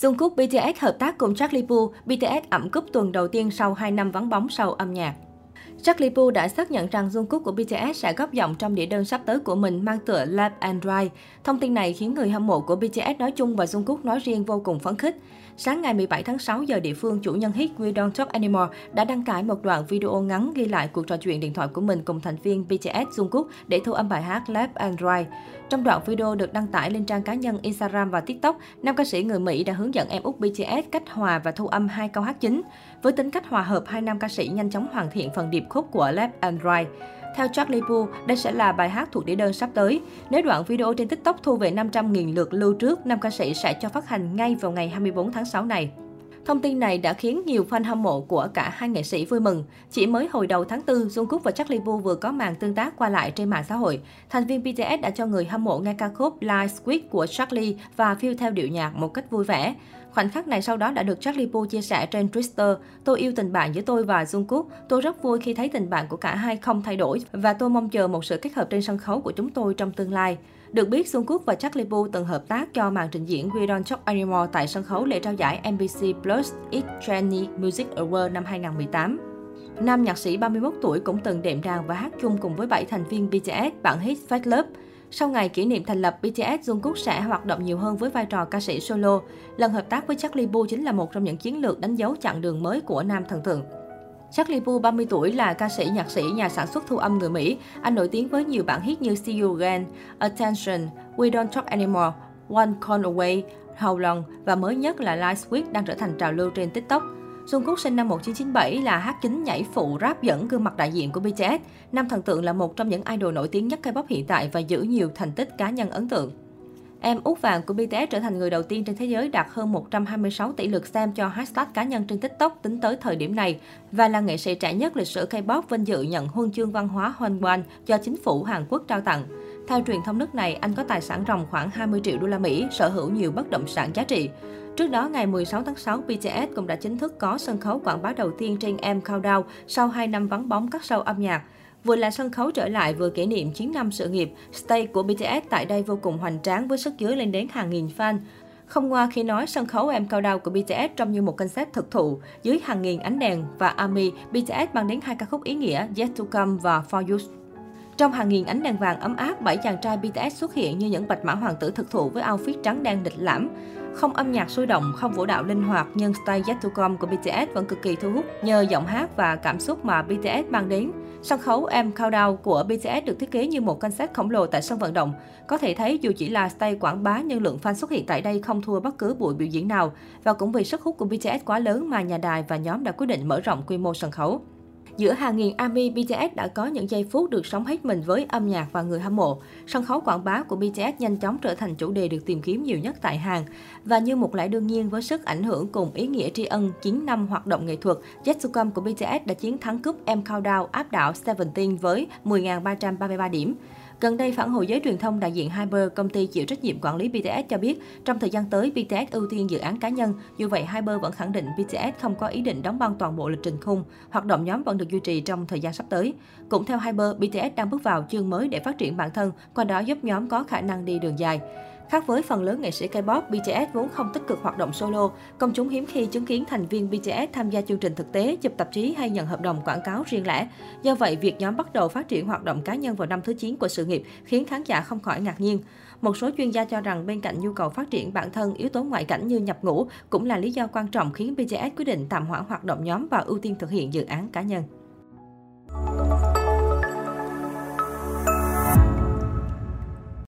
Jungkook BTS hợp tác cùng Charlie Puth, BTS ẩm cúp tuần đầu tiên sau 2 năm vắng bóng sau âm nhạc. Charlie Puth đã xác nhận rằng Jungkook của BTS sẽ góp giọng trong đĩa đơn sắp tới của mình mang tựa Love and Ride. Thông tin này khiến người hâm mộ của BTS nói chung và Jungkook nói riêng vô cùng phấn khích. Sáng ngày 17 tháng 6 giờ địa phương, chủ nhân hit We Don't Talk Anymore đã đăng tải một đoạn video ngắn ghi lại cuộc trò chuyện điện thoại của mình cùng thành viên BTS Jungkook để thu âm bài hát Left and Right. Trong đoạn video được đăng tải lên trang cá nhân Instagram và TikTok, nam ca sĩ người Mỹ đã hướng dẫn em út BTS cách hòa và thu âm hai câu hát chính. Với tính cách hòa hợp, hai nam ca sĩ nhanh chóng hoàn thiện phần điệp khúc của Left and Right. Theo Charlie Puth, đây sẽ là bài hát thuộc đĩa đơn sắp tới. Nếu đoạn video trên TikTok thu về 500.000 lượt lưu trước, nam ca sĩ sẽ cho phát hành ngay vào ngày 24 tháng 6 này. Thông tin này đã khiến nhiều fan hâm mộ của cả hai nghệ sĩ vui mừng. Chỉ mới hồi đầu tháng 4, Jungkook và Charlie Puth vừa có màn tương tác qua lại trên mạng xã hội. Thành viên BTS đã cho người hâm mộ nghe ca khúc Live Squid của Charlie và phiêu theo điệu nhạc một cách vui vẻ. Khoảnh khắc này sau đó đã được Charlie Puth chia sẻ trên Twitter. Tôi yêu tình bạn giữa tôi và Jungkook. Tôi rất vui khi thấy tình bạn của cả hai không thay đổi và tôi mong chờ một sự kết hợp trên sân khấu của chúng tôi trong tương lai. Được biết, Jungkook và Charlie Puth từng hợp tác cho màn trình diễn We Don't Talk Anymore tại sân khấu lễ trao giải MBC Plus X Genie Music Award năm 2018. Nam nhạc sĩ 31 tuổi cũng từng đệm đàn và hát chung cùng với 7 thành viên BTS bản hit Fake Love. Sau ngày kỷ niệm thành lập, BTS Jungkook sẽ hoạt động nhiều hơn với vai trò ca sĩ solo. Lần hợp tác với Charlie Puth chính là một trong những chiến lược đánh dấu chặng đường mới của nam thần tượng. Charlie Puth 30 tuổi là ca sĩ, nhạc sĩ, nhà sản xuất thu âm người Mỹ. Anh nổi tiếng với nhiều bản hit như See You Again, Attention, We Don't Talk Anymore, One Call Away, How Long và mới nhất là Light Sweet đang trở thành trào lưu trên TikTok. Jungkook sinh năm 1997 là hát chính nhảy phụ rap dẫn gương mặt đại diện của BTS. Nam thần tượng là một trong những idol nổi tiếng nhất K-pop hiện tại và giữ nhiều thành tích cá nhân ấn tượng. Em út vàng của BTS trở thành người đầu tiên trên thế giới đạt hơn 126 tỷ lượt xem cho hashtag cá nhân trên TikTok tính tới thời điểm này và là nghệ sĩ trẻ nhất lịch sử K-pop vinh dự nhận huân chương văn hóa Hwangwon do chính phủ Hàn Quốc trao tặng. Theo truyền thông nước này, anh có tài sản ròng khoảng 20 triệu đô la Mỹ, sở hữu nhiều bất động sản giá trị. Trước đó, ngày 16 tháng 6, BTS cũng đã chính thức có sân khấu quảng bá đầu tiên trên M Countdown sau 2 năm vắng bóng các show âm nhạc. Vừa là sân khấu trở lại vừa kỷ niệm 9 năm sự nghiệp, stay của BTS tại đây vô cùng hoành tráng với sức chứa lên đến hàng nghìn fan. Không ngoa khi nói sân khấu em cao đao của BTS trông như một concept thực thụ, dưới hàng nghìn ánh đèn và ARMY, BTS mang đến hai ca khúc ý nghĩa Yet to Come và For You. Trong hàng nghìn ánh đèn vàng ấm áp, bảy chàng trai BTS xuất hiện như những bạch mã hoàng tử thực thụ với outfit trắng đen lịch lãm. Không âm nhạc sôi động, không vũ đạo linh hoạt, nhưng style Yet to Come của BTS vẫn cực kỳ thu hút nhờ giọng hát và cảm xúc mà BTS mang đến. Sân khấu Em Countdown của BTS được thiết kế như một concert khổng lồ tại sân vận động. Có thể thấy dù chỉ là style quảng bá nhưng lượng fan xuất hiện tại đây không thua bất cứ buổi biểu diễn nào. Và cũng vì sức hút của BTS quá lớn mà nhà đài và nhóm đã quyết định mở rộng quy mô sân khấu. Giữa hàng nghìn ARMY, BTS đã có những giây phút được sống hết mình với âm nhạc và người hâm mộ. Sân khấu quảng bá của BTS nhanh chóng trở thành chủ đề được tìm kiếm nhiều nhất tại Hàn. Và như một lẽ đương nhiên với sức ảnh hưởng cùng ý nghĩa tri ân 9 năm hoạt động nghệ thuật, Jetsucom của BTS đã chiến thắng cúp M Countdown áp đảo Seventeen với 10.333 điểm. Gần đây, phản hồi giới truyền thông đại diện Hyper, công ty chịu trách nhiệm quản lý BTS cho biết, trong thời gian tới, BTS ưu tiên dự án cá nhân. Dù vậy, Hyper vẫn khẳng định BTS không có ý định đóng băng toàn bộ lịch trình khung. Hoạt động nhóm vẫn được duy trì trong thời gian sắp tới. Cũng theo Hyper, BTS đang bước vào chương mới để phát triển bản thân, qua đó giúp nhóm có khả năng đi đường dài. Khác với phần lớn nghệ sĩ K-pop, BTS vốn không tích cực hoạt động solo. Công chúng hiếm khi chứng kiến thành viên BTS tham gia chương trình thực tế, chụp tạp chí hay nhận hợp đồng quảng cáo riêng lẻ. Do vậy, việc nhóm bắt đầu phát triển hoạt động cá nhân vào năm thứ 9 của sự nghiệp khiến khán giả không khỏi ngạc nhiên. Một số chuyên gia cho rằng bên cạnh nhu cầu phát triển bản thân, yếu tố ngoại cảnh như nhập ngũ cũng là lý do quan trọng khiến BTS quyết định tạm hoãn hoạt động nhóm và ưu tiên thực hiện dự án cá nhân.